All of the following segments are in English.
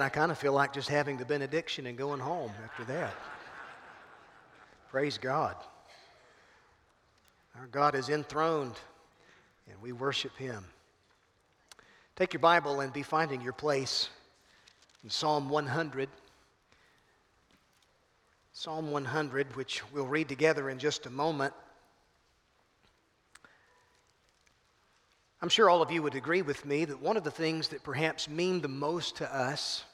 man, I kind of feel like just having the benediction and going home after that. Praise God. Our God is enthroned, and we worship Him. Take your Bible and be finding your place in Psalm 100. Psalm 100, which we'll read together in just a moment. I'm sure all of you would agree with me that one of the things that perhaps mean the most to us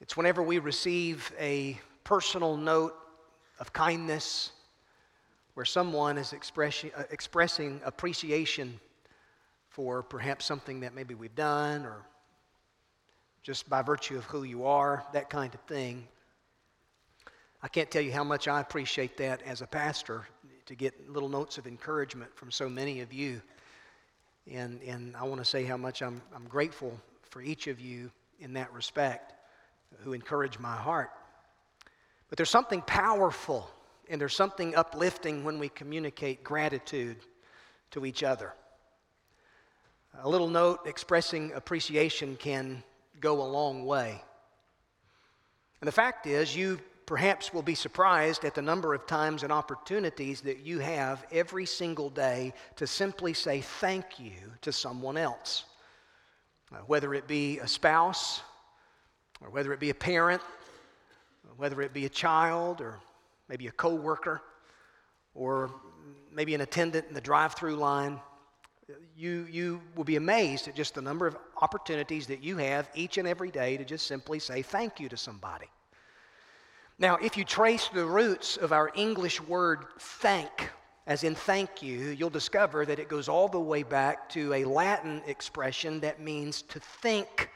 it's whenever we receive a personal note of kindness where someone is expressing, uh, expressing appreciation for perhaps something that maybe we've done or just by virtue of who you are, that kind of thing. I can't tell you how much I appreciate that as a pastor to get little notes of encouragement from so many of you. And, and I want to say how much I'm, I'm grateful for each of you in that respect who encourage my heart. But there's something powerful and there's something uplifting when we communicate gratitude to each other. A little note expressing appreciation can go a long way. And the fact is, you perhaps will be surprised at the number of times and opportunities that you have every single day to simply say thank you to someone else. Uh, whether it be a spouse, or whether it be a parent, whether it be a child, or maybe a coworker, or maybe an attendant in the drive-through line, you, you will be amazed at just the number of opportunities that you have each and every day to just simply say thank you to somebody. Now, if you trace the roots of our English word thank, as in thank you, you'll discover that it goes all the way back to a Latin expression that means to think.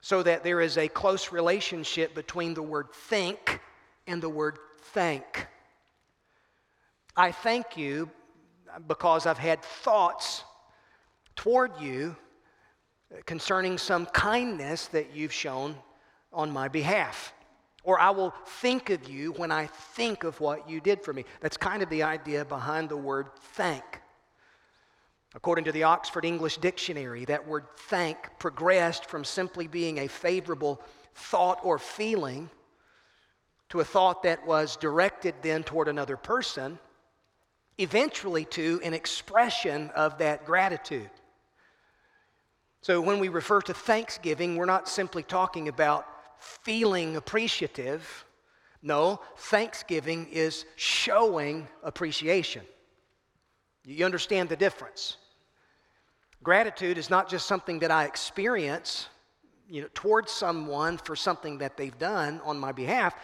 So that there is a close relationship between the word think and the word thank. I thank you because I've had thoughts toward you concerning some kindness that you've shown on my behalf. Or I will think of you when I think of what you did for me. That's kind of the idea behind the word thank. According to the Oxford English Dictionary, that word thank progressed from simply being a favorable thought or feeling to a thought that was directed then toward another person, eventually to an expression of that gratitude. So when we refer to thanksgiving, we're not simply talking about feeling appreciative. No, thanksgiving is showing appreciation. You understand the difference. Gratitude is not just something that I experience, you know, towards someone for something that they've done on my behalf.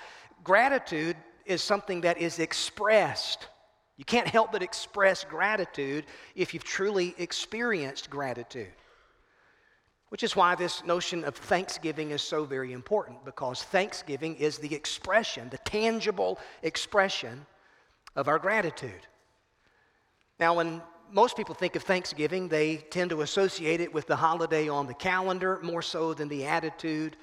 Gratitude is something that is expressed. You can't help but express gratitude if you've truly experienced gratitude. Which is why this notion of thanksgiving is so very important, because thanksgiving is the expression, the tangible expression of our gratitude. Now, when most people think of Thanksgiving, they tend to associate it with the holiday on the calendar more so than the attitude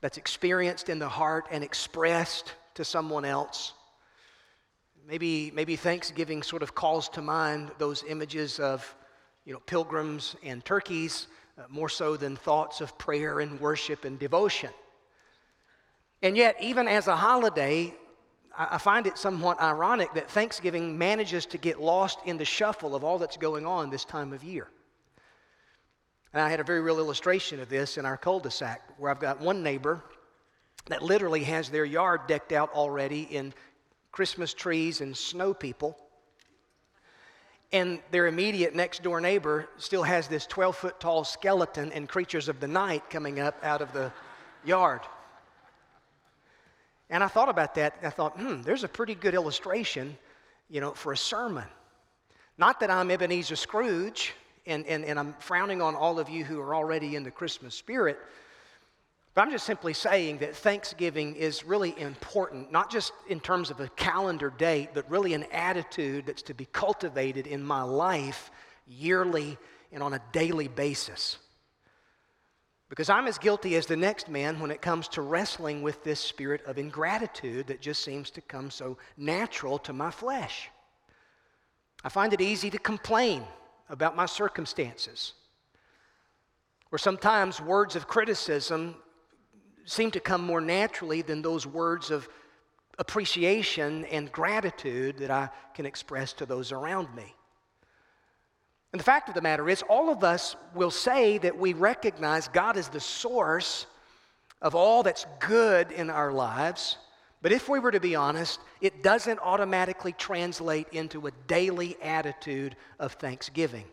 that's experienced in the heart and expressed to someone else. Maybe, maybe Thanksgiving sort of calls to mind those images of you know, pilgrims and turkeys uh, more so than thoughts of prayer and worship and devotion. And yet, even as a holiday, I find it somewhat ironic that Thanksgiving manages to get lost in the shuffle of all that's going on this time of year. And I had a very real illustration of this in our cul de sac, where I've got one neighbor that literally has their yard decked out already in Christmas trees and snow people and their immediate next door neighbor still has this 12 foot tall skeleton and creatures of the night coming up out of the yard. And I thought about that. I thought, hmm, there's a pretty good illustration, you know, for a sermon. Not that I'm Ebenezer Scrooge and, and, and I'm frowning on all of you who are already in the Christmas spirit, but I'm just simply saying that Thanksgiving is really important, not just in terms of a calendar date, but really an attitude that's to be cultivated in my life yearly and on a daily basis. Because I'm as guilty as the next man when it comes to wrestling with this spirit of ingratitude that just seems to come so natural to my flesh. I find it easy to complain about my circumstances. Or sometimes words of criticism seem to come more naturally than those words of appreciation and gratitude that I can express to those around me. And the fact of the matter is, all of us will say that we recognize God as the source of all that's good in our lives. But if we were to be honest, it doesn't automatically translate into a daily attitude of thanksgiving.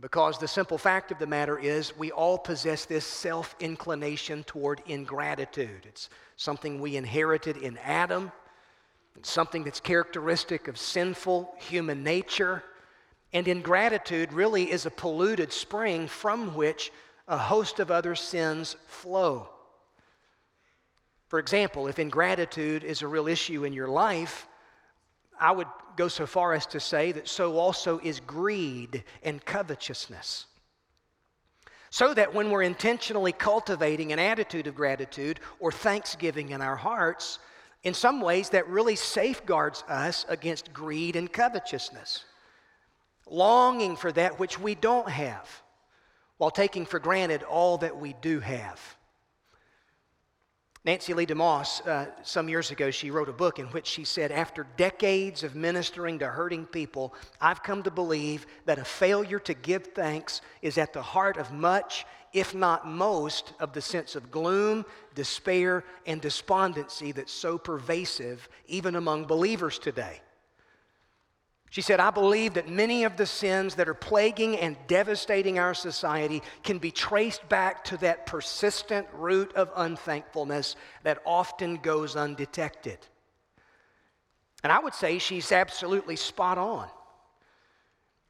Because the simple fact of the matter is, we all possess this self inclination toward ingratitude. It's something we inherited in Adam, it's something that's characteristic of sinful human nature. And ingratitude really is a polluted spring from which a host of other sins flow. For example, if ingratitude is a real issue in your life, I would go so far as to say that so also is greed and covetousness. So that when we're intentionally cultivating an attitude of gratitude or thanksgiving in our hearts, in some ways that really safeguards us against greed and covetousness. Longing for that which we don't have, while taking for granted all that we do have. Nancy Lee DeMoss, uh, some years ago, she wrote a book in which she said, After decades of ministering to hurting people, I've come to believe that a failure to give thanks is at the heart of much, if not most, of the sense of gloom, despair, and despondency that's so pervasive even among believers today. She said, I believe that many of the sins that are plaguing and devastating our society can be traced back to that persistent root of unthankfulness that often goes undetected. And I would say she's absolutely spot on.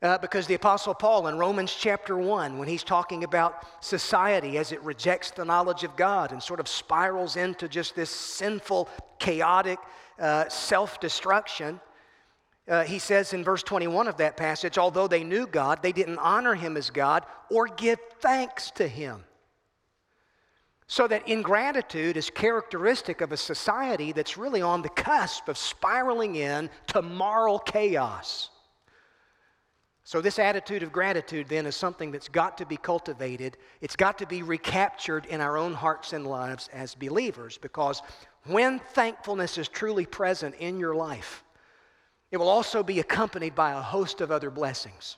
Uh, because the Apostle Paul in Romans chapter 1, when he's talking about society as it rejects the knowledge of God and sort of spirals into just this sinful, chaotic uh, self destruction, uh, he says in verse 21 of that passage, although they knew God, they didn't honor him as God or give thanks to him. So that ingratitude is characteristic of a society that's really on the cusp of spiraling in to moral chaos. So, this attitude of gratitude then is something that's got to be cultivated. It's got to be recaptured in our own hearts and lives as believers because when thankfulness is truly present in your life, it will also be accompanied by a host of other blessings.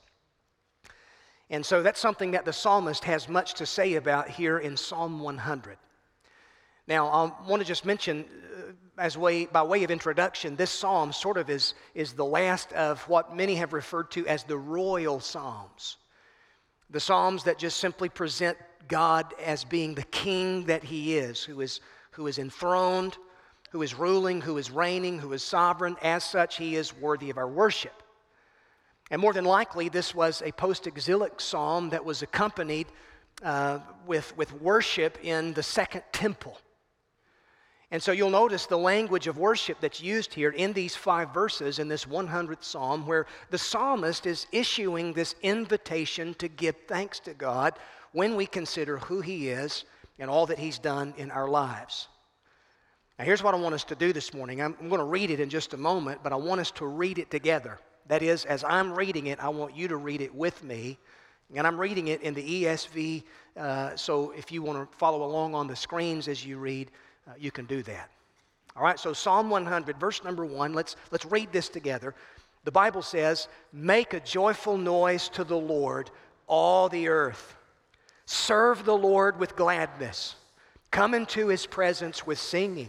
And so that's something that the psalmist has much to say about here in Psalm 100. Now, I want to just mention, uh, as way, by way of introduction, this psalm sort of is, is the last of what many have referred to as the royal psalms. The psalms that just simply present God as being the king that he is, who is, who is enthroned, who is ruling, who is reigning, who is sovereign. As such, he is worthy of our worship. And more than likely, this was a post exilic psalm that was accompanied uh, with, with worship in the second temple. And so you'll notice the language of worship that's used here in these five verses in this 100th psalm, where the psalmist is issuing this invitation to give thanks to God when we consider who he is and all that he's done in our lives. Now, here's what I want us to do this morning. I'm, I'm going to read it in just a moment, but I want us to read it together. That is, as I'm reading it, I want you to read it with me. And I'm reading it in the ESV, uh, so if you want to follow along on the screens as you read, uh, you can do that. All right, so Psalm 100, verse number one, let's, let's read this together. The Bible says, Make a joyful noise to the Lord, all the earth. Serve the Lord with gladness. Come into his presence with singing.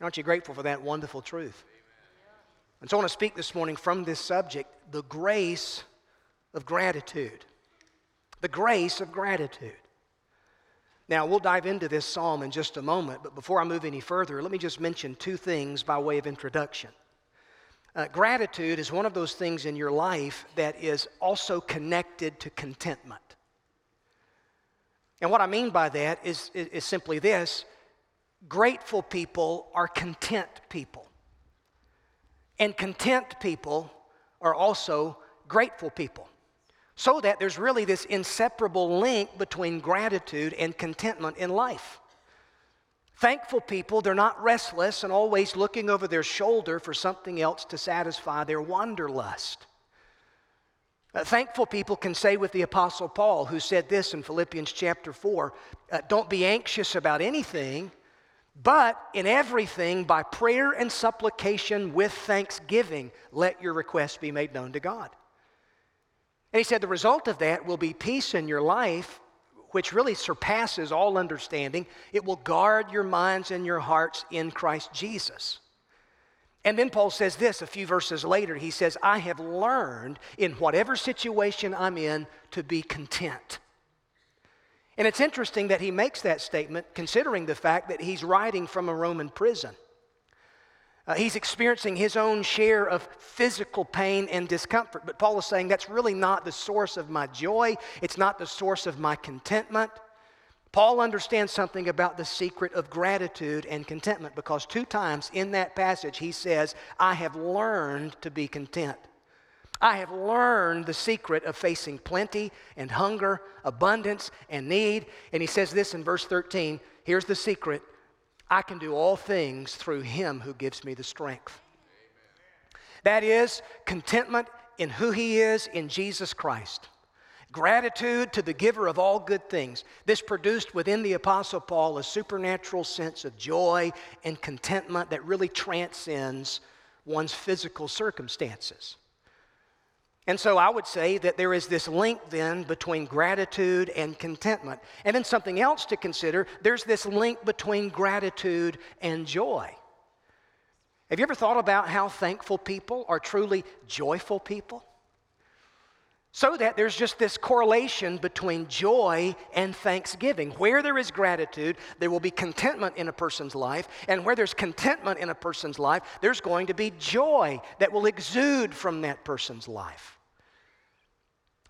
Aren't you grateful for that wonderful truth? And so I want to speak this morning from this subject the grace of gratitude. The grace of gratitude. Now, we'll dive into this psalm in just a moment, but before I move any further, let me just mention two things by way of introduction. Uh, gratitude is one of those things in your life that is also connected to contentment. And what I mean by that is, is, is simply this grateful people are content people. And content people are also grateful people. So that there's really this inseparable link between gratitude and contentment in life. Thankful people, they're not restless and always looking over their shoulder for something else to satisfy their wanderlust. Uh, thankful people can say with the Apostle Paul, who said this in Philippians chapter 4 uh, don't be anxious about anything, but in everything, by prayer and supplication with thanksgiving, let your requests be made known to God. And he said the result of that will be peace in your life, which really surpasses all understanding. It will guard your minds and your hearts in Christ Jesus. And then Paul says this a few verses later. He says, I have learned in whatever situation I'm in to be content. And it's interesting that he makes that statement considering the fact that he's writing from a Roman prison. Uh, he's experiencing his own share of physical pain and discomfort. But Paul is saying that's really not the source of my joy, it's not the source of my contentment. Paul understands something about the secret of gratitude and contentment because two times in that passage he says, I have learned to be content. I have learned the secret of facing plenty and hunger, abundance and need. And he says this in verse 13 here's the secret I can do all things through him who gives me the strength. Amen. That is contentment in who he is in Jesus Christ. Gratitude to the giver of all good things. This produced within the Apostle Paul a supernatural sense of joy and contentment that really transcends one's physical circumstances. And so I would say that there is this link then between gratitude and contentment. And then something else to consider there's this link between gratitude and joy. Have you ever thought about how thankful people are truly joyful people? So that there's just this correlation between joy and thanksgiving. Where there is gratitude, there will be contentment in a person's life. And where there's contentment in a person's life, there's going to be joy that will exude from that person's life.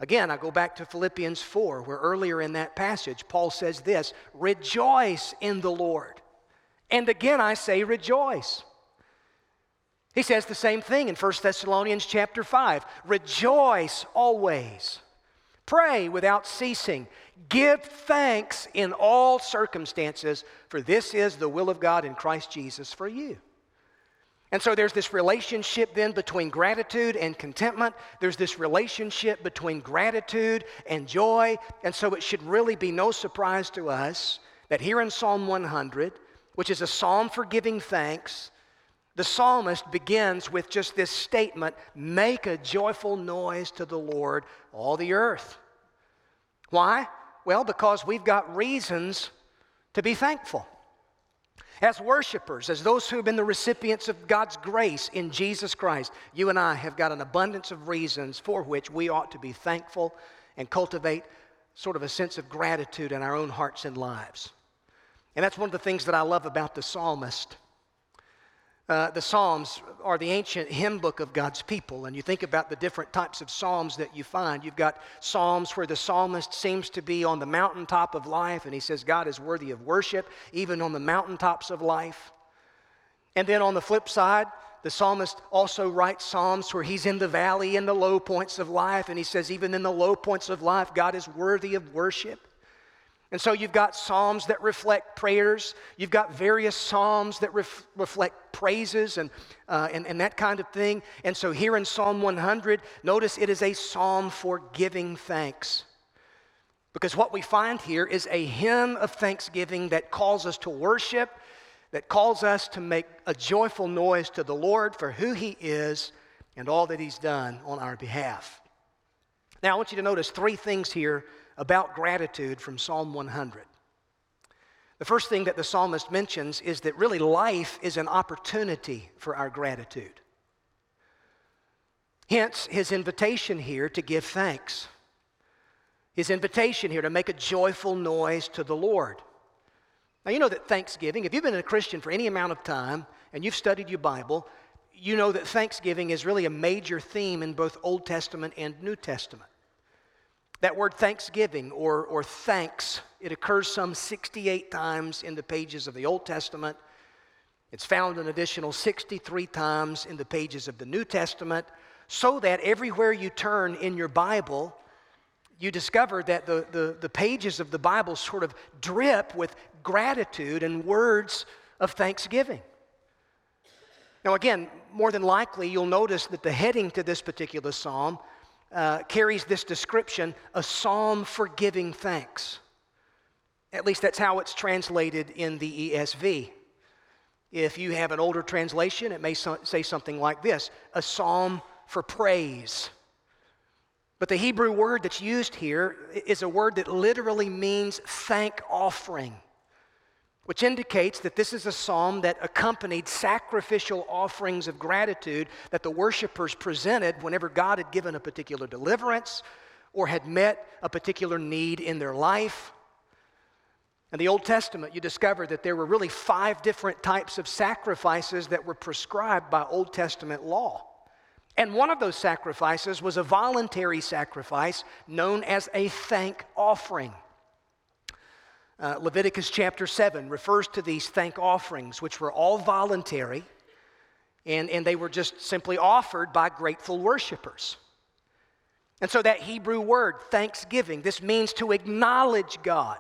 Again, I go back to Philippians 4, where earlier in that passage, Paul says this Rejoice in the Lord. And again, I say rejoice. He says the same thing in 1 Thessalonians chapter 5 Rejoice always. Pray without ceasing. Give thanks in all circumstances, for this is the will of God in Christ Jesus for you. And so there's this relationship then between gratitude and contentment. There's this relationship between gratitude and joy. And so it should really be no surprise to us that here in Psalm 100, which is a psalm for giving thanks, the psalmist begins with just this statement Make a joyful noise to the Lord, all the earth. Why? Well, because we've got reasons to be thankful. As worshipers, as those who have been the recipients of God's grace in Jesus Christ, you and I have got an abundance of reasons for which we ought to be thankful and cultivate sort of a sense of gratitude in our own hearts and lives. And that's one of the things that I love about the psalmist. Uh, the Psalms are the ancient hymn book of God's people. And you think about the different types of Psalms that you find. You've got Psalms where the psalmist seems to be on the mountaintop of life and he says, God is worthy of worship, even on the mountaintops of life. And then on the flip side, the psalmist also writes Psalms where he's in the valley, in the low points of life, and he says, even in the low points of life, God is worthy of worship. And so you've got psalms that reflect prayers. You've got various psalms that ref- reflect praises and, uh, and, and that kind of thing. And so here in Psalm 100, notice it is a psalm for giving thanks. Because what we find here is a hymn of thanksgiving that calls us to worship, that calls us to make a joyful noise to the Lord for who He is and all that He's done on our behalf. Now, I want you to notice three things here about gratitude from Psalm 100. The first thing that the psalmist mentions is that really life is an opportunity for our gratitude. Hence, his invitation here to give thanks. His invitation here to make a joyful noise to the Lord. Now, you know that Thanksgiving, if you've been a Christian for any amount of time and you've studied your Bible, you know that Thanksgiving is really a major theme in both Old Testament and New Testament. That word thanksgiving or, or thanks, it occurs some 68 times in the pages of the Old Testament. It's found an additional 63 times in the pages of the New Testament, so that everywhere you turn in your Bible, you discover that the, the, the pages of the Bible sort of drip with gratitude and words of thanksgiving. Now, again, more than likely, you'll notice that the heading to this particular psalm uh, carries this description a psalm for giving thanks. At least that's how it's translated in the ESV. If you have an older translation, it may so- say something like this a psalm for praise. But the Hebrew word that's used here is a word that literally means thank offering, which indicates that this is a psalm that accompanied sacrificial offerings of gratitude that the worshipers presented whenever God had given a particular deliverance or had met a particular need in their life. In the Old Testament, you discover that there were really five different types of sacrifices that were prescribed by Old Testament law. And one of those sacrifices was a voluntary sacrifice known as a thank offering. Uh, Leviticus chapter 7 refers to these thank offerings, which were all voluntary, and, and they were just simply offered by grateful worshipers. And so that Hebrew word, thanksgiving, this means to acknowledge God,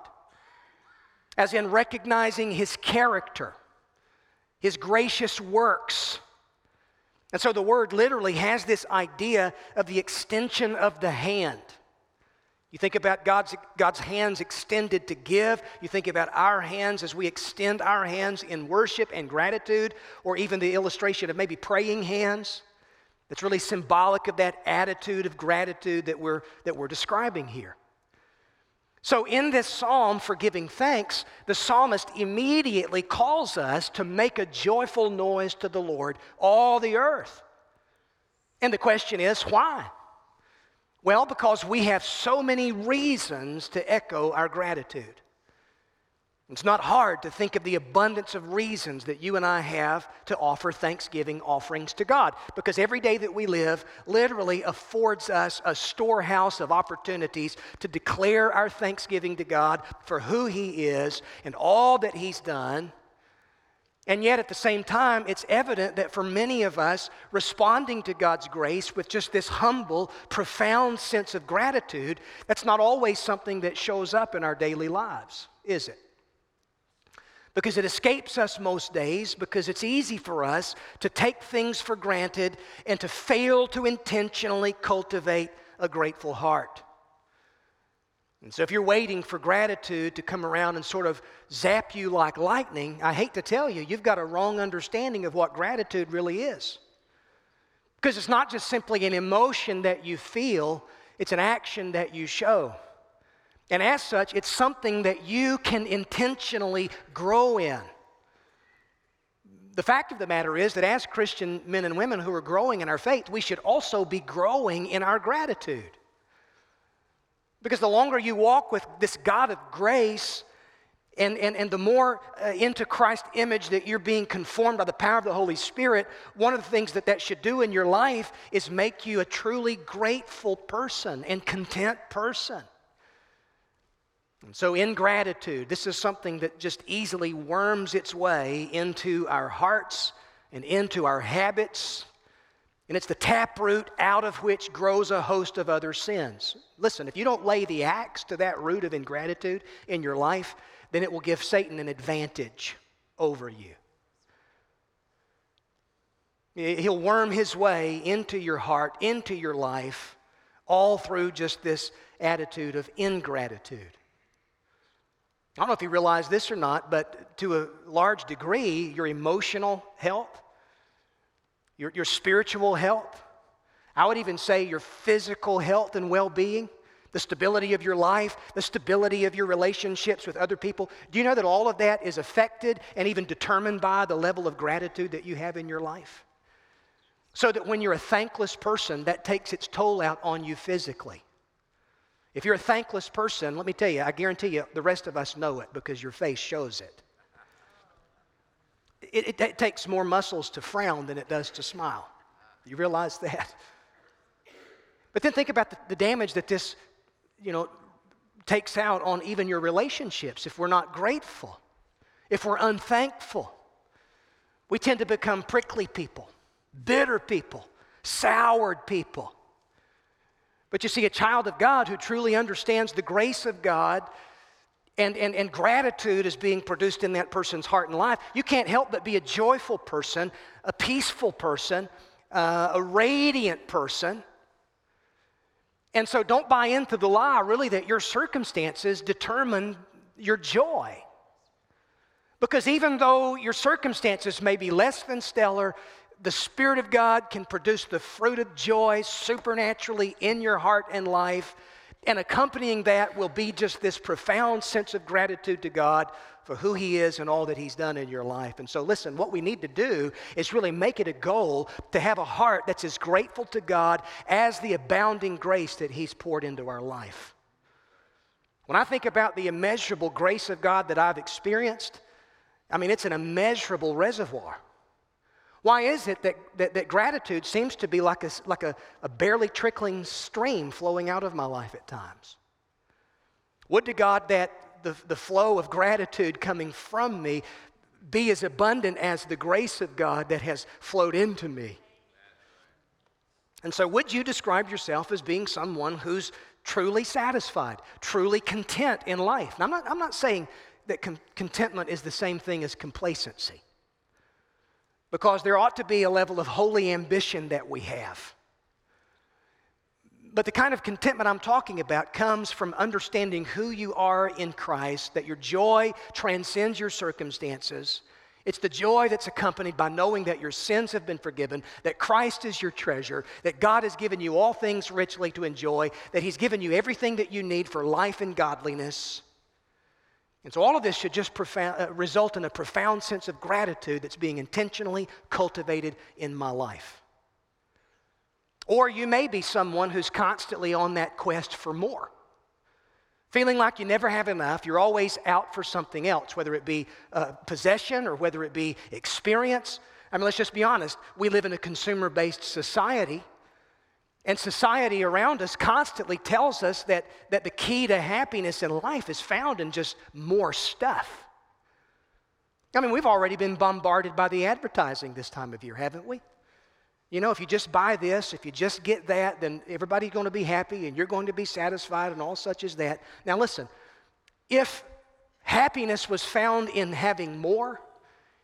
as in recognizing his character, his gracious works and so the word literally has this idea of the extension of the hand. You think about God's, God's hands extended to give. You think about our hands as we extend our hands in worship and gratitude, or even the illustration of maybe praying hands. That's really symbolic of that attitude of gratitude that we're, that we're describing here. So, in this psalm for giving thanks, the psalmist immediately calls us to make a joyful noise to the Lord, all the earth. And the question is, why? Well, because we have so many reasons to echo our gratitude. It's not hard to think of the abundance of reasons that you and I have to offer thanksgiving offerings to God because every day that we live literally affords us a storehouse of opportunities to declare our thanksgiving to God for who He is and all that He's done. And yet, at the same time, it's evident that for many of us, responding to God's grace with just this humble, profound sense of gratitude, that's not always something that shows up in our daily lives, is it? because it escapes us most days, because it's easy for us to take things for granted and to fail to intentionally cultivate a grateful heart. And so, if you're waiting for gratitude to come around and sort of zap you like lightning, I hate to tell you, you've got a wrong understanding of what gratitude really is. Because it's not just simply an emotion that you feel, it's an action that you show. And as such, it's something that you can intentionally grow in. The fact of the matter is that as Christian men and women who are growing in our faith, we should also be growing in our gratitude. Because the longer you walk with this God of grace, and, and, and the more uh, into Christ's image that you're being conformed by the power of the Holy Spirit, one of the things that that should do in your life is make you a truly grateful person and content person. And so, ingratitude, this is something that just easily worms its way into our hearts and into our habits. And it's the taproot out of which grows a host of other sins. Listen, if you don't lay the axe to that root of ingratitude in your life, then it will give Satan an advantage over you. He'll worm his way into your heart, into your life, all through just this attitude of ingratitude. I don't know if you realize this or not, but to a large degree, your emotional health, your, your spiritual health, I would even say your physical health and well being, the stability of your life, the stability of your relationships with other people. Do you know that all of that is affected and even determined by the level of gratitude that you have in your life? So that when you're a thankless person, that takes its toll out on you physically. If you're a thankless person, let me tell you, I guarantee you, the rest of us know it because your face shows it. It, it, it takes more muscles to frown than it does to smile. You realize that? But then think about the, the damage that this you know, takes out on even your relationships if we're not grateful, if we're unthankful. We tend to become prickly people, bitter people, soured people. But you see, a child of God who truly understands the grace of God and, and, and gratitude is being produced in that person's heart and life, you can't help but be a joyful person, a peaceful person, uh, a radiant person. And so don't buy into the lie, really, that your circumstances determine your joy. Because even though your circumstances may be less than stellar, the Spirit of God can produce the fruit of joy supernaturally in your heart and life. And accompanying that will be just this profound sense of gratitude to God for who He is and all that He's done in your life. And so, listen, what we need to do is really make it a goal to have a heart that's as grateful to God as the abounding grace that He's poured into our life. When I think about the immeasurable grace of God that I've experienced, I mean, it's an immeasurable reservoir. Why is it that, that, that, gratitude seems to be like, a, like a, a barely trickling stream flowing out of my life at times? Would to God that the, the flow of gratitude coming from me be as abundant as the grace of God that has flowed into me. And so, would you describe yourself as being someone who's truly satisfied, truly content in life? Now, I'm not, I'm not saying that con- contentment is the same thing as complacency, because there ought to be a level of holy ambition that we have. But the kind of contentment I'm talking about comes from understanding who you are in Christ, that your joy transcends your circumstances. It's the joy that's accompanied by knowing that your sins have been forgiven, that Christ is your treasure, that God has given you all things richly to enjoy, that He's given you everything that you need for life and godliness. And so, all of this should just profound, uh, result in a profound sense of gratitude that's being intentionally cultivated in my life. Or you may be someone who's constantly on that quest for more. Feeling like you never have enough, you're always out for something else, whether it be uh, possession or whether it be experience. I mean, let's just be honest. We live in a consumer based society, and society around us constantly tells us that, that the key to happiness in life is found in just more stuff. I mean, we've already been bombarded by the advertising this time of year, haven't we? You know, if you just buy this, if you just get that, then everybody's going to be happy and you're going to be satisfied and all such as that. Now, listen, if happiness was found in having more,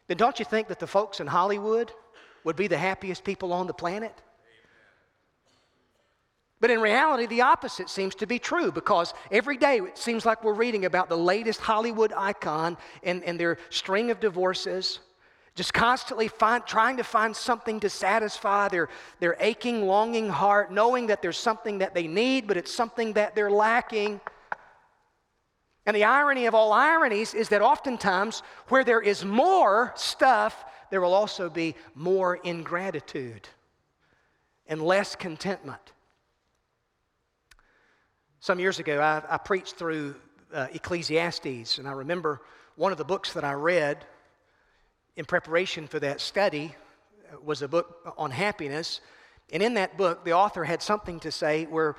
then don't you think that the folks in Hollywood would be the happiest people on the planet? But in reality, the opposite seems to be true because every day it seems like we're reading about the latest Hollywood icon and, and their string of divorces just constantly find, trying to find something to satisfy their, their aching, longing heart, knowing that there's something that they need, but it's something that they're lacking. And the irony of all ironies is that oftentimes, where there is more stuff, there will also be more ingratitude and less contentment. Some years ago, I, I preached through uh, Ecclesiastes, and I remember one of the books that I read in preparation for that study uh, was a book on happiness. And in that book, the author had something to say where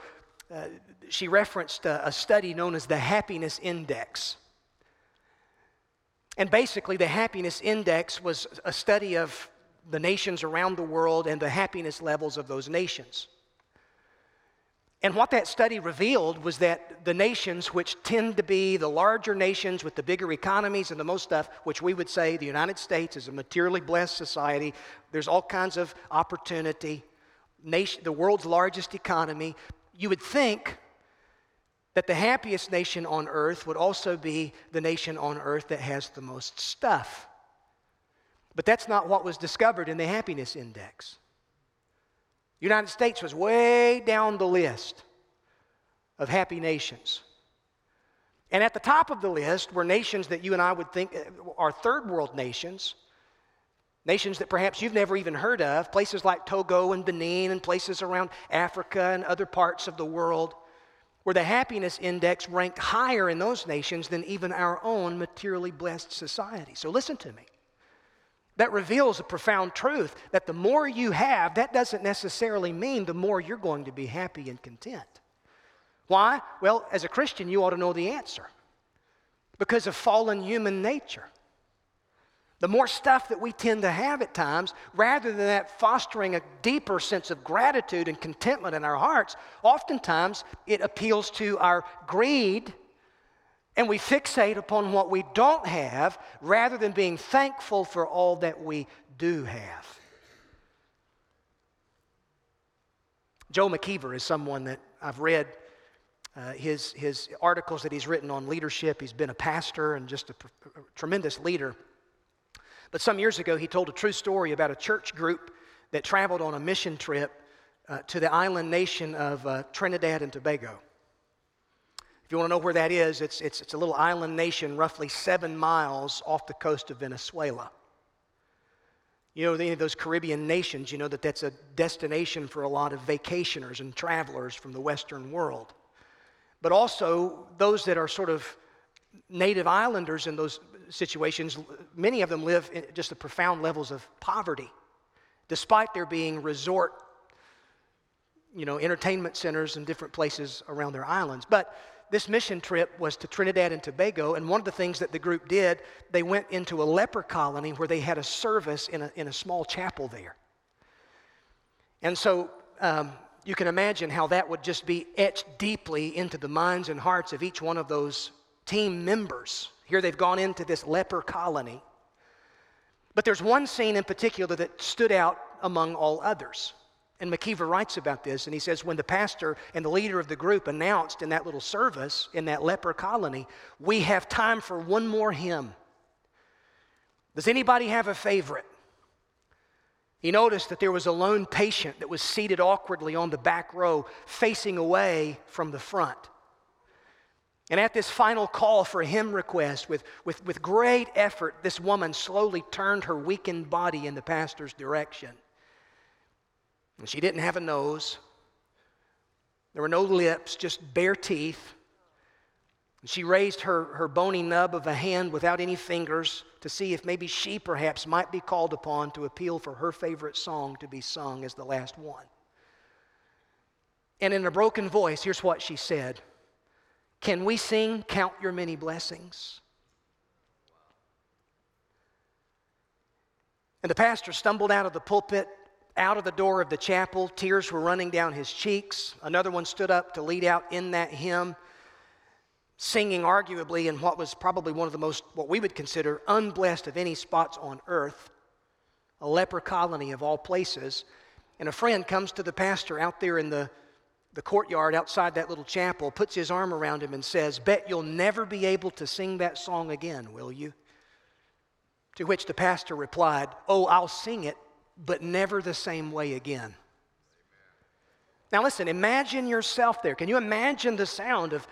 uh, she referenced a, a study known as the Happiness Index. And basically, the Happiness Index was a study of the nations around the world and the happiness levels of those nations. And what that study revealed was that the nations, which tend to be the larger nations with the bigger economies and the most stuff, which we would say the United States is a materially blessed society, there's all kinds of opportunity, nation, the world's largest economy, you would think that the happiest nation on earth would also be the nation on earth that has the most stuff. But that's not what was discovered in the happiness index. United States was way down the list of happy nations. And at the top of the list were nations that you and I would think uh, are third world nations, nations that perhaps you've never even heard of, places like Togo and Benin, and places around Africa and other parts of the world, where the happiness index ranked higher in those nations than even our own materially blessed society. So listen to me. That reveals a profound truth that the more you have, that doesn't necessarily mean the more you're going to be happy and content. Why? Well, as a Christian, you ought to know the answer because of fallen human nature. The more stuff that we tend to have at times, rather than that fostering a deeper sense of gratitude and contentment in our hearts, oftentimes it appeals to our greed and we fixate upon what we don't have rather than being thankful for all that we do have. Joe McKeever is someone that I've read uh, his, his articles that he's written on leadership. He's been a pastor and just a, a tremendous leader. But some years ago, he told a true story about a church group that traveled on a mission trip uh, to the island nation of uh, Trinidad and Tobago. If you want to know where that is, it's, it's, it's a little island nation roughly seven miles off the coast of Venezuela. You know, any of those Caribbean nations, you know that that's a destination for a lot of vacationers and travelers from the Western world. But also, those that are sort of native islanders in those situations, many of them live in just the profound levels of poverty, despite there being resort, you know, entertainment centers in different places around their islands. But this mission trip was to Trinidad and Tobago, and one of the things that the group did, they went into a leper colony where they had a service in a, in a small chapel there. And so um, you can imagine how that would just be etched deeply into the minds and hearts of each one of those team members. Here they've gone into this leper colony. But there's one scene in particular that stood out among all others. And McKeever writes about this, and he says, when the pastor and the leader of the group announced in that little service in that leper colony, we have time for one more hymn. Does anybody have a favorite? He noticed that there was a lone patient that was seated awkwardly on the back row, facing away from the front. And at this final call for a hymn request, with, with, with great effort, this woman slowly turned her weakened body in the pastor's direction. And she didn't have a nose. There were no lips, just bare teeth. And she raised her, her bony nub of a hand without any fingers to see if maybe she perhaps might be called upon to appeal for her favorite song to be sung as the last one. And in a broken voice, here's what she said Can we sing Count Your Many Blessings? And the pastor stumbled out of the pulpit out of the door of the chapel. Tears were running down his cheeks. Another one stood up to lead out in that hymn, singing arguably in what was probably one of the most, what we would consider, unblessed of any spots on earth, a leper colony of all places. And a friend comes to the pastor out there in the, the courtyard outside that little chapel, puts his arm around him, and says, Bet you'll never be able to sing that song again, will you? To which the pastor replied, Oh, I'll sing it but never the same way again. Now, listen, imagine yourself there. Can you imagine the sound of,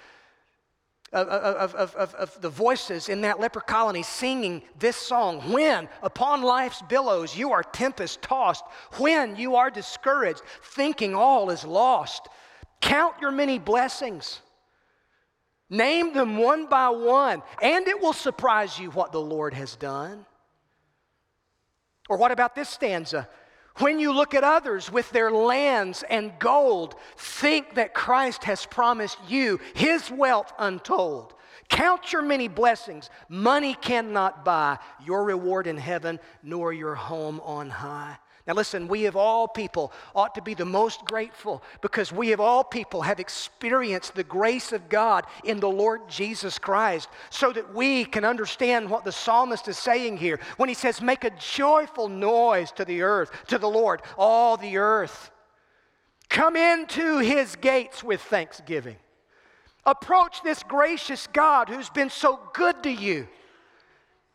of, of, of, of, the voices in that leper colony singing this song? When, upon life's billows, you are tempest tossed, when you are discouraged, thinking all is lost, count your many blessings. Name them one by one, and it will surprise you what the Lord has done. Or what about this stanza? When you look at others with their lands and gold, think that Christ has promised you his wealth untold. Count your many blessings. Money cannot buy your reward in heaven, nor your home on high. Now, listen, we of all people ought to be the most grateful because we of all people have experienced the grace of God in the Lord Jesus Christ so that we can understand what the psalmist is saying here when he says, Make a joyful noise to the earth, to the Lord, all the earth. Come into his gates with thanksgiving. Approach this gracious God who's been so good to you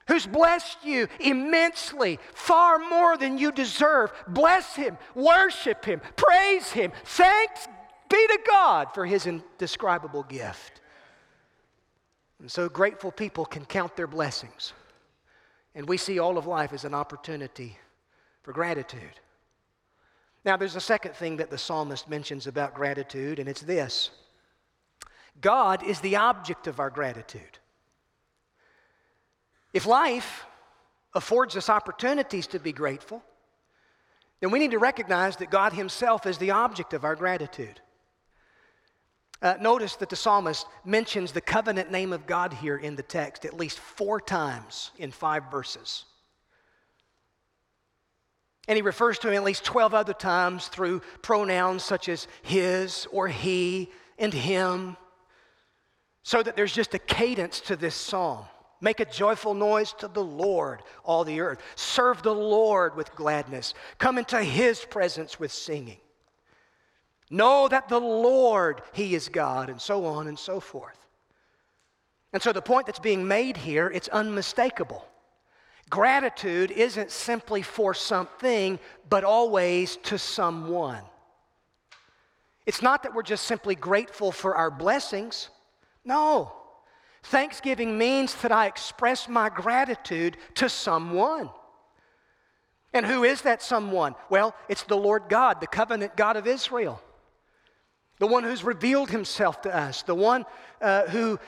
who's blessed you immensely, far more than you deserve. Bless him, worship him, praise him. Thanks be to God for his indescribable gift. And so grateful people can count their blessings. And we see all of life as an opportunity for gratitude. Now, there's a second thing that the psalmist mentions about gratitude, and it's this God is the object of our gratitude. If life affords us opportunities to be grateful, then we need to recognize that God Himself is the object of our gratitude. Uh, notice that the psalmist mentions the covenant name of God here in the text at least four times in five verses. And he refers to him at least 12 other times through pronouns such as his or he and him, so that there's just a cadence to this psalm. Make a joyful noise to the Lord, all the earth. Serve the Lord with gladness. Come into his presence with singing. Know that the Lord, He is God, and so on and so forth. And so the point that's being made here, it's unmistakable. Gratitude isn't simply for something, but always to someone. It's not that we're just simply grateful for our blessings. No. Thanksgiving means that I express my gratitude to someone. And who is that someone? Well, it's the Lord God, the covenant God of Israel the one who's revealed himself to us, the one uh, who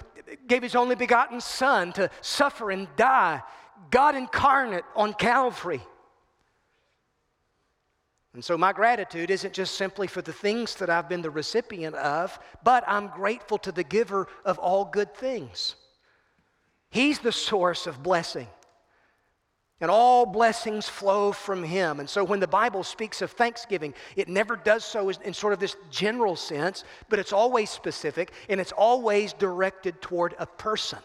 gave his only begotten Son to suffer and die, God incarnate on Calvary. And so, my gratitude isn't just simply for the things that I've been the recipient of, but I'm grateful to the giver of all good things. He's the source of blessing. And all blessings flow from him. And so when the Bible speaks of thanksgiving, it never does so in sort of this general sense, but it's always specific and it's always directed toward a person.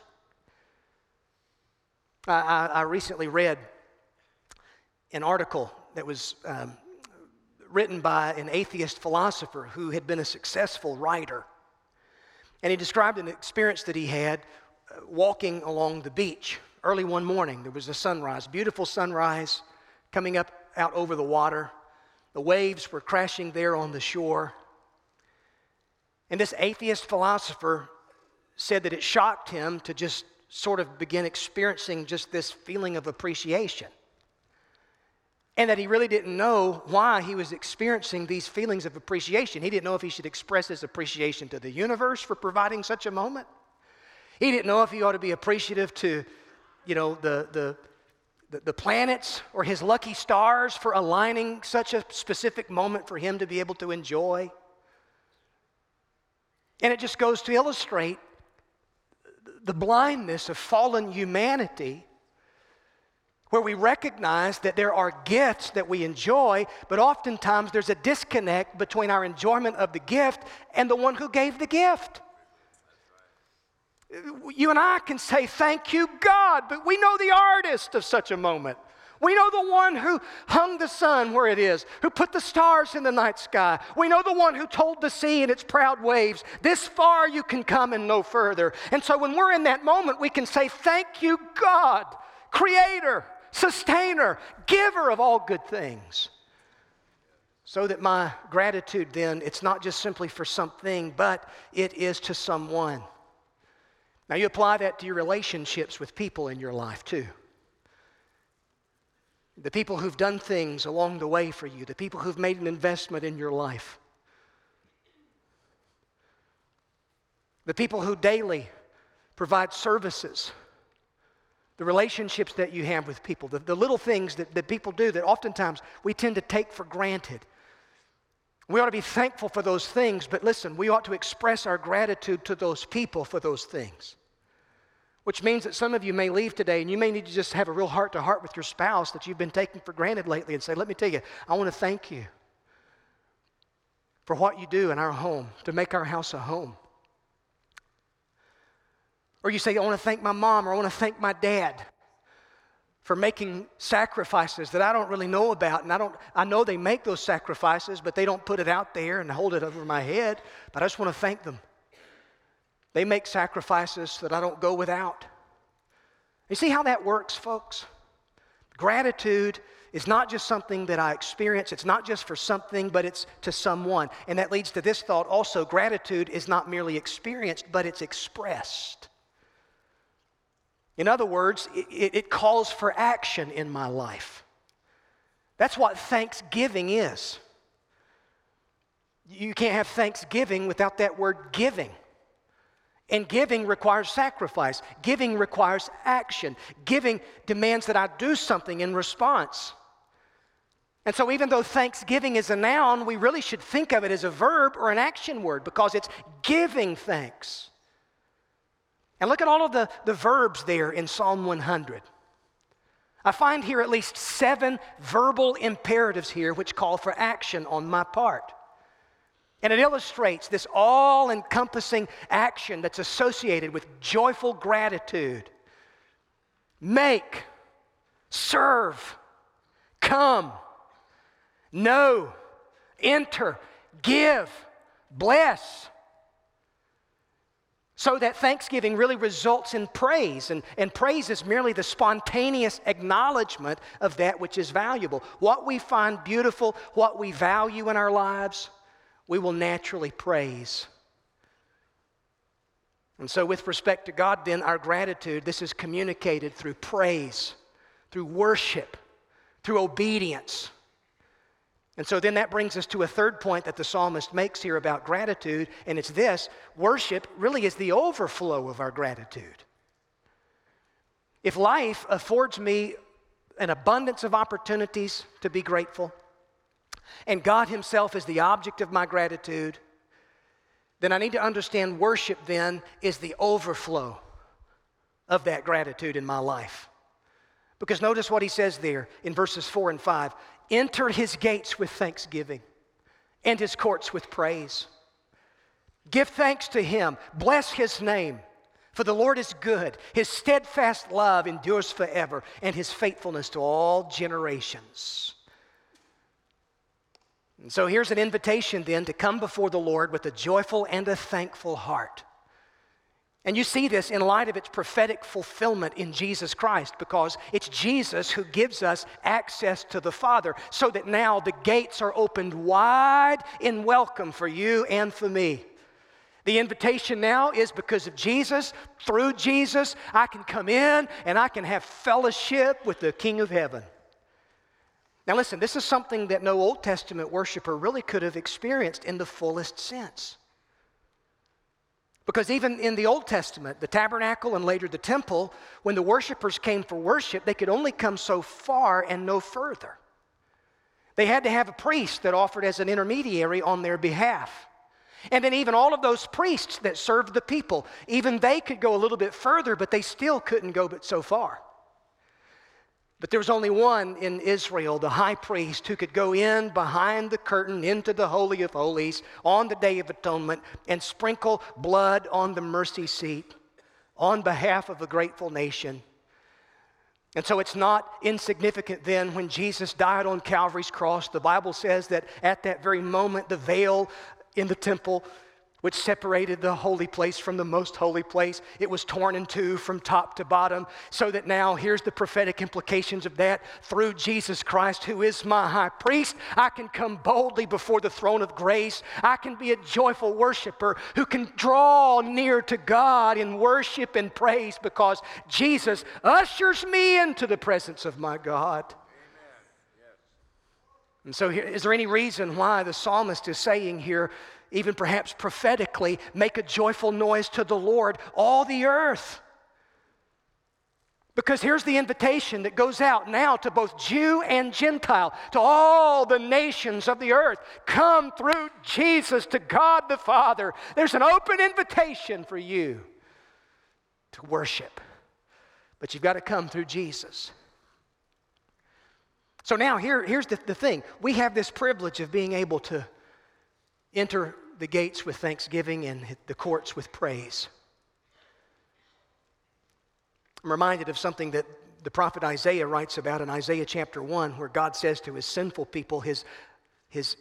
I, I recently read an article that was um, written by an atheist philosopher who had been a successful writer. And he described an experience that he had uh, walking along the beach early one morning, there was a sunrise, beautiful sunrise coming up out over the water. The waves were crashing there on the shore. And this atheist philosopher said that it shocked him to just sort of begin experiencing just this feeling of appreciation. And that he really didn't know why he was experiencing these feelings of appreciation. He didn't know if he should express his appreciation to the universe for providing such a moment. He didn't know if he ought to be appreciative to you know, the, the, the, planets or his lucky stars for aligning such a specific moment for him to be able to enjoy. And it just goes to illustrate the blindness of fallen humanity where we recognize that there are gifts that we enjoy, but oftentimes there's a disconnect between our enjoyment of the gift and the one who gave the gift. You and I can say, Thank you, God, but we know the artist of such a moment. We know the one who hung the sun where it is, who put the stars in the night sky. We know the one who told the sea in its proud waves, This far you can come and no further. And so when we're in that moment, we can say, Thank you, God, creator, sustainer, giver of all good things. So that my gratitude then, it's not just simply for something, but it is to someone. Now, you apply that to your relationships with people in your life too. The people who've done things along the way for you, the people who've made an investment in your life, the people who daily provide services, the relationships that you have with people, the, the little things that, that people do that oftentimes we tend to take for granted. We ought to be thankful for those things, but listen, we ought to express our gratitude to those people for those things. Which means that some of you may leave today and you may need to just have a real heart to heart with your spouse that you've been taking for granted lately and say, Let me tell you, I want to thank you for what you do in our home to make our house a home. Or you say, I want to thank my mom or I want to thank my dad for making sacrifices that I don't really know about. And I don't I know they make those sacrifices, but they don't put it out there and hold it over my head. But I just want to thank them. They make sacrifices that I don't go without. You see how that works, folks? Gratitude is not just something that I experience, it's not just for something, but it's to someone. And that leads to this thought also gratitude is not merely experienced, but it's expressed. In other words, it, it, calls for action in my life. That's what thanksgiving is. You can't have thanksgiving without that word giving. And giving requires sacrifice. Giving requires action. Giving demands that I do something in response. And so, even though thanksgiving is a noun, we really should think of it as a verb or an action word because it's giving thanks. And look at all of the, the verbs there in Psalm 100. I find here at least seven verbal imperatives here which call for action on my part. And it illustrates this all encompassing action that's associated with joyful gratitude. Make, serve, come, know, enter, give, bless, so that thanksgiving really results in praise, and, and praise is merely the spontaneous acknowledgement of that which is valuable. What we find beautiful, what we value in our lives, we will naturally praise. And so, with respect to God, then, our gratitude, this is communicated through praise, through worship, through obedience. And so then that brings us to a third point that the psalmist makes here about gratitude, and it's this worship really is the overflow of our gratitude. If life affords me an abundance of opportunities to be grateful, and God Himself is the object of my gratitude, then I need to understand worship then is the overflow of that gratitude in my life. Because notice what he says there in verses 4 and 5 Enter his gates with thanksgiving and his courts with praise. Give thanks to him, bless his name, for the Lord is good. His steadfast love endures forever, and his faithfulness to all generations. And so here's an invitation then to come before the Lord with a joyful and a thankful heart. And you see this in light of its prophetic fulfillment in Jesus Christ because it's Jesus who gives us access to the Father so that now the gates are opened wide in welcome for you and for me. The invitation now is because of Jesus, through Jesus, I can come in and I can have fellowship with the King of Heaven. Now, listen, this is something that no Old Testament worshiper really could have experienced in the fullest sense. Because even in the Old Testament, the tabernacle and later the temple, when the worshipers came for worship, they could only come so far and no further. They had to have a priest that offered as an intermediary on their behalf. And then, even all of those priests that served the people, even they could go a little bit further, but they still couldn't go but so far. But there was only one in Israel, the high priest, who could go in behind the curtain into the Holy of Holies on the Day of Atonement and sprinkle blood on the mercy seat on behalf of a grateful nation. And so it's not insignificant then when Jesus died on Calvary's cross. The Bible says that at that very moment, the veil in the temple which separated the holy place from the most holy place. It was torn in two from top to bottom, so that now here's the prophetic implications of that. Through Jesus Christ, who is my high priest, I can come boldly before the throne of grace. I can be a joyful worshiper who can draw near to God in worship and praise because Jesus ushers me into the presence of my God. And so, here, is there any reason why the psalmist is saying here, even perhaps prophetically, make a joyful noise to the Lord, all the earth. Because here's the invitation that goes out now to both Jew and Gentile, to all the nations of the earth. Come through Jesus to God the Father. There's an open invitation for you to worship, but you've got to come through Jesus. So now, here, here's the, the thing we have this privilege of being able to enter the gates with thanksgiving and the courts with praise. I'm reminded of something that the prophet Isaiah writes about in Isaiah chapter 1, where God says to his sinful people, his, his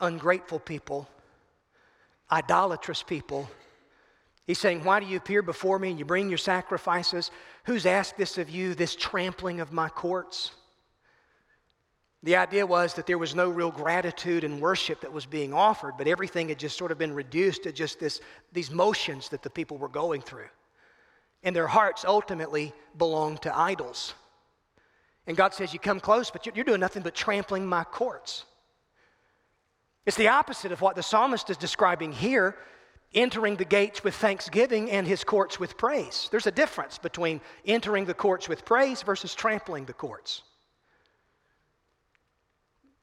ungrateful people, idolatrous people, He's saying, Why do you appear before me and you bring your sacrifices? Who's asked this of you, this trampling of my courts? The idea was that there was no real gratitude and worship that was being offered, but everything had just sort of been reduced to just this, these motions that the people were going through. And their hearts ultimately belonged to idols. And God says, You come close, but you're doing nothing but trampling my courts. It's the opposite of what the psalmist is describing here entering the gates with thanksgiving and his courts with praise. There's a difference between entering the courts with praise versus trampling the courts.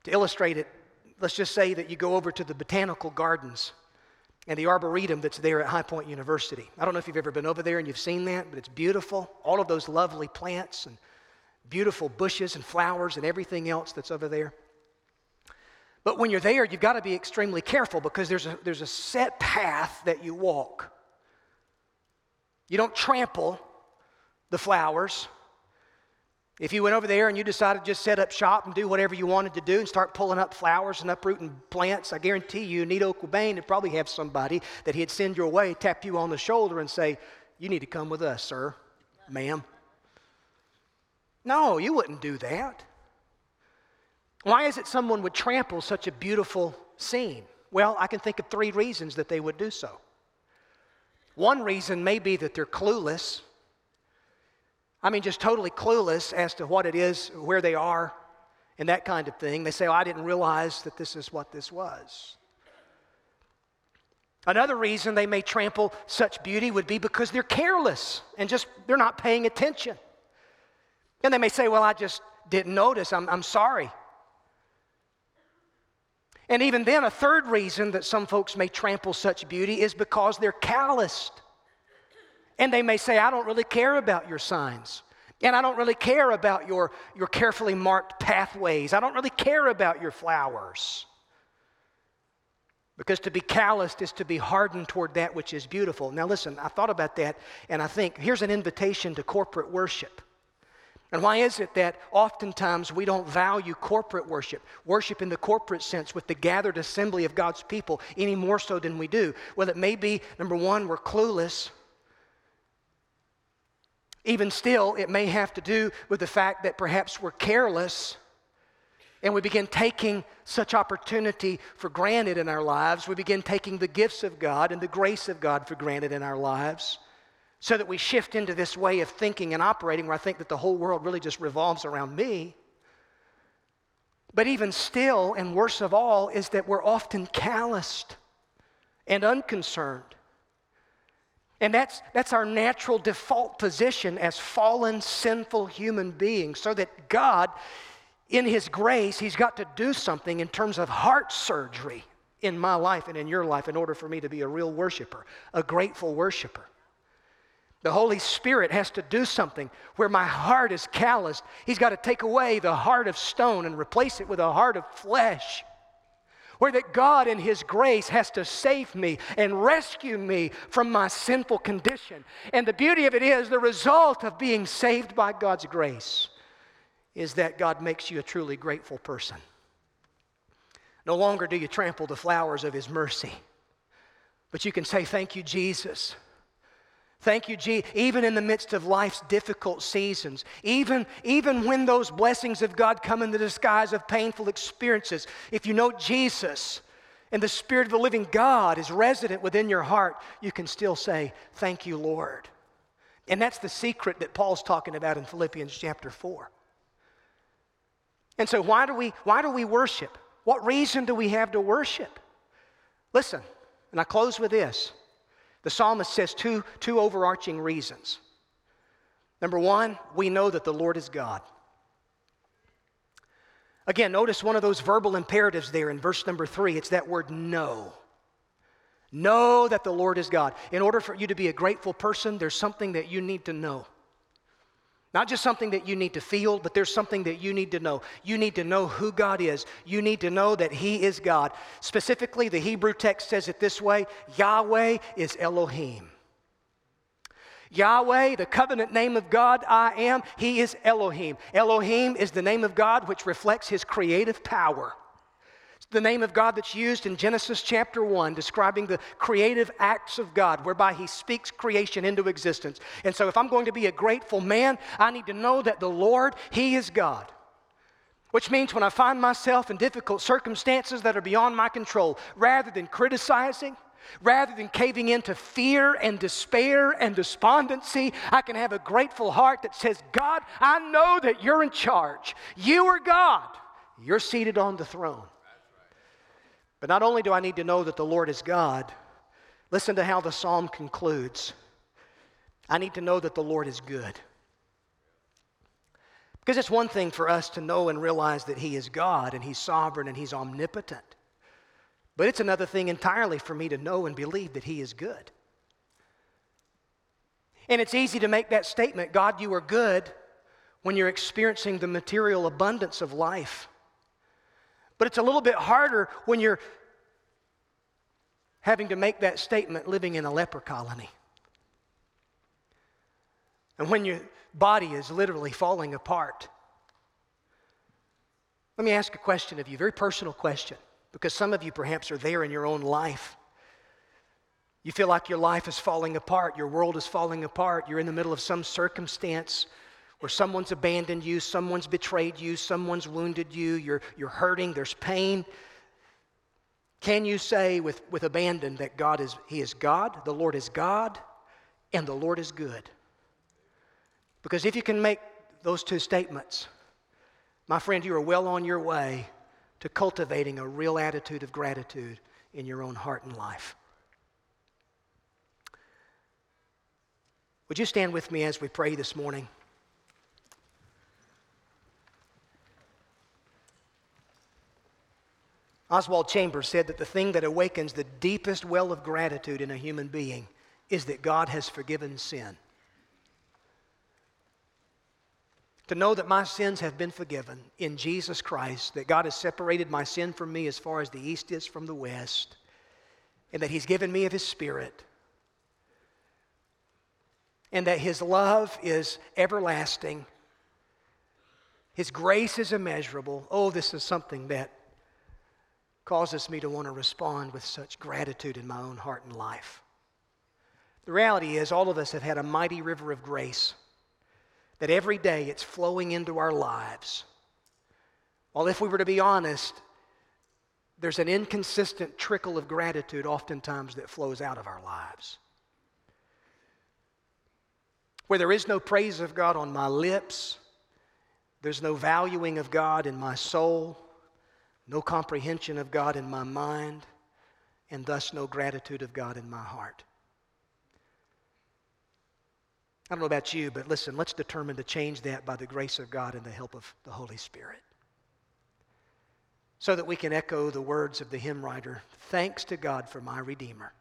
To illustrate it, let's just say that you go over to the botanical gardens and the arboretum that's there at High Point University. I don't know if you've ever been over there and you've seen that, but it's beautiful. All of those lovely plants and beautiful bushes and flowers and everything else that's over there. But when you're there, you've got to be extremely careful because there's a, there's a set path that you walk. You don't trample the flowers. If you went over there and you decided to just set up shop and do whatever you wanted to do and start pulling up flowers and uprooting plants, I guarantee you, Nido Qubein would probably have somebody that he'd send your way, tap you on the shoulder, and say, You need to come with us, sir, ma'am. No, you wouldn't do that. Why is it someone would trample such a beautiful scene? Well, I can think of three reasons that they would do so. One reason may be that they're clueless I mean, just totally clueless as to what it is, where they are, and that kind of thing. They say, Oh, I didn't realize that this is what this was. Another reason they may trample such beauty would be because they're careless and just they're not paying attention. And they may say, Well, I just didn't notice. I'm, I'm sorry. And even then, a third reason that some folks may trample such beauty is because they're calloused. And they may say, I don't really care about your signs. And I don't really care about your, your carefully marked pathways. I don't really care about your flowers. Because to be calloused is to be hardened toward that which is beautiful. Now, listen, I thought about that, and I think here's an invitation to corporate worship. And why is it that oftentimes we don't value corporate worship, worship in the corporate sense with the gathered assembly of God's people, any more so than we do? Well, it may be, number one, we're clueless even still, it may have to do with the fact that perhaps we're careless and we begin taking such opportunity for granted in our lives. We begin taking the gifts of God and the grace of God for granted in our lives so that we shift into this way of thinking and operating where I think that the whole world really just revolves around me. But even still, and worse of all, is that we're often calloused and unconcerned and that's, that's our natural default position as fallen, sinful human beings, so that God, in His grace, He's got to do something in terms of heart surgery in my life and in your life in order for me to be a real worshiper, a grateful worshiper. The Holy Spirit has to do something where my heart is calloused. He's got to take away the heart of stone and replace it with a heart of flesh where that God in His grace has to save me and rescue me from my sinful condition. And the beauty of it is the result of being saved by God's grace is that God makes you a truly grateful person. No longer do you trample the flowers of His mercy, but you can say, Thank you, Jesus Thank you, Jesus. Even in the midst of life's difficult seasons, even, even when those blessings of God come in the disguise of painful experiences, if you know Jesus and the Spirit of the living God is resident within your heart, you can still say, Thank you, Lord. And that's the secret that Paul's talking about in Philippians chapter 4. And so, why do we, why do we worship? What reason do we have to worship? Listen, and I close with this. The psalmist says two, two overarching reasons. Number one, we know that the Lord is God. Again, notice one of those verbal imperatives there in verse number three. It's that word know. Know that the Lord is God. In order for you to be a grateful person, there's something that you need to know. Not just something that you need to feel, but there's something that you need to know. You need to know who God is. You need to know that He is God. Specifically, the Hebrew text says it this way Yahweh is Elohim. Yahweh, the covenant name of God, I am, He is Elohim. Elohim is the name of God which reflects His creative power the name of God that's used in Genesis chapter 1, describing the creative acts of God, whereby He speaks creation into existence. And so, if I'm going to be a grateful man, I need to know that the Lord, He is God. Which means when I find myself in difficult circumstances that are beyond my control, rather than criticizing, rather than caving into fear and despair and despondency, I can have a grateful heart that says, God, I know that you're in charge. You are God. You're seated on the throne. But not only do I need to know that the Lord is God, listen to how the psalm concludes. I need to know that the Lord is good. Because it's one thing for us to know and realize that He is God and He's sovereign and He's omnipotent. But it's another thing entirely for me to know and believe that He is good. And it's easy to make that statement God, you are good when you're experiencing the material abundance of life. But it's a little bit harder when you're having to make that statement living in a leper colony. And when your body is literally falling apart. Let me ask a question of you, very personal question, because some of you perhaps are there in your own life. You feel like your life is falling apart, your world is falling apart, you're in the middle of some circumstance where someone's abandoned you, someone's betrayed you, someone's wounded you, you're, you're hurting, there's pain. Can you say with, with abandon that God is, He is God, the Lord is God, and the Lord is good? Because if you can make those two statements, my friend, you are well on your way to cultivating a real attitude of gratitude in your own heart and life. Would you stand with me as we pray this morning? Oswald Chambers said that the thing that awakens the deepest well of gratitude in a human being is that God has forgiven sin. to know that my sins have been forgiven in Jesus Christ, that God has separated my sin from me as far as the east is from the west, and that He's given me of His Spirit, and that His love is everlasting, His grace is immeasurable. Oh, this is something that causes me to want to respond with such gratitude in my own heart and life. The reality is, all of us have had a mighty river of grace that every day it's flowing into our lives. Well, if we were to be honest, there's an inconsistent trickle of gratitude oftentimes that flows out of our lives. Where there is no praise of God on my lips, there's no valuing of God in my soul, no comprehension of God in my mind, and thus no gratitude of God in my heart. I don't know about you, but listen, let's determine to change that by the grace of God and the help of the Holy Spirit. So that we can echo the words of the hymn writer Thanks to God for my Redeemer.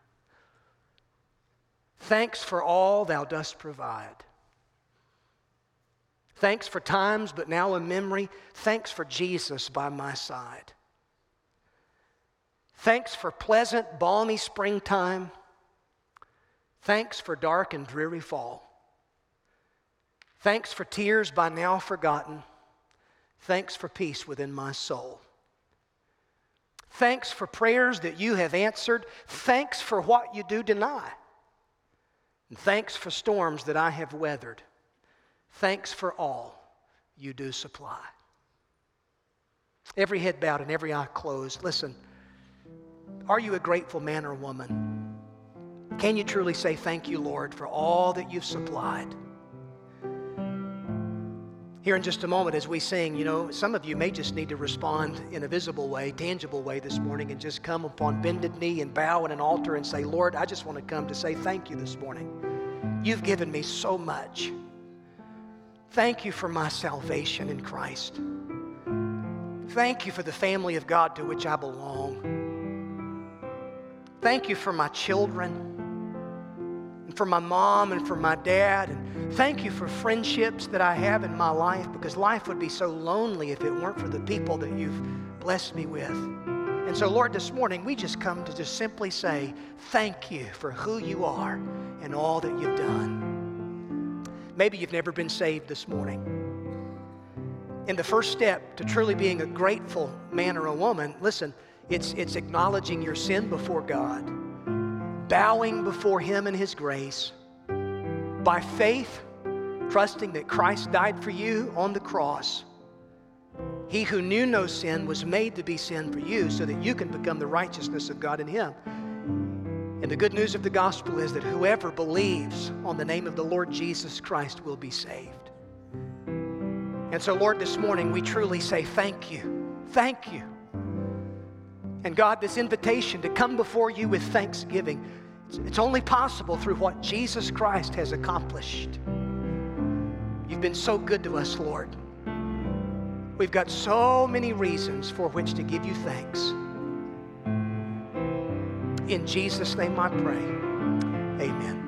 Thanks for all thou dost provide. Thanks for times, but now a memory. Thanks for Jesus by my side. Thanks for pleasant, balmy springtime. Thanks for dark and dreary fall. Thanks for tears by now forgotten. Thanks for peace within my soul. Thanks for prayers that you have answered. Thanks for what you do deny. And thanks for storms that I have weathered. Thanks for all you do supply. Every head bowed and every eye closed. Listen, are you a grateful man or woman? Can you truly say, Thank you, Lord, for all that you've supplied? Here in just a moment, as we sing, you know, some of you may just need to respond in a visible way, tangible way this morning, and just come upon bended knee and bow at an altar and say, Lord, I just want to come to say thank you this morning. You've given me so much. Thank you for my salvation in Christ. Thank you for the family of God to which I belong. Thank you for my children and for my mom and for my dad. And thank you for friendships that I have in my life because life would be so lonely if it weren't for the people that you've blessed me with. And so, Lord, this morning we just come to just simply say thank you for who you are and all that you've done. Maybe you've never been saved this morning. And the first step to truly being a grateful man or a woman, listen, it's, it's acknowledging your sin before God bowing before Him and His grace, by faith, trusting that Christ died for you on the cross. He who knew no sin was made to be sin for you so that you can become the righteousness of God in Him. And the good news of the gospel is that whoever believes on the name of the Lord Jesus Christ will be saved. And so, Lord, this morning we truly say thank you. Thank you and God, this invitation to come before you with thanksgiving, it's only possible through what Jesus Christ has accomplished. You've been so good to us, Lord. We've got so many reasons for which to give you thanks. In Jesus' name I pray. Amen.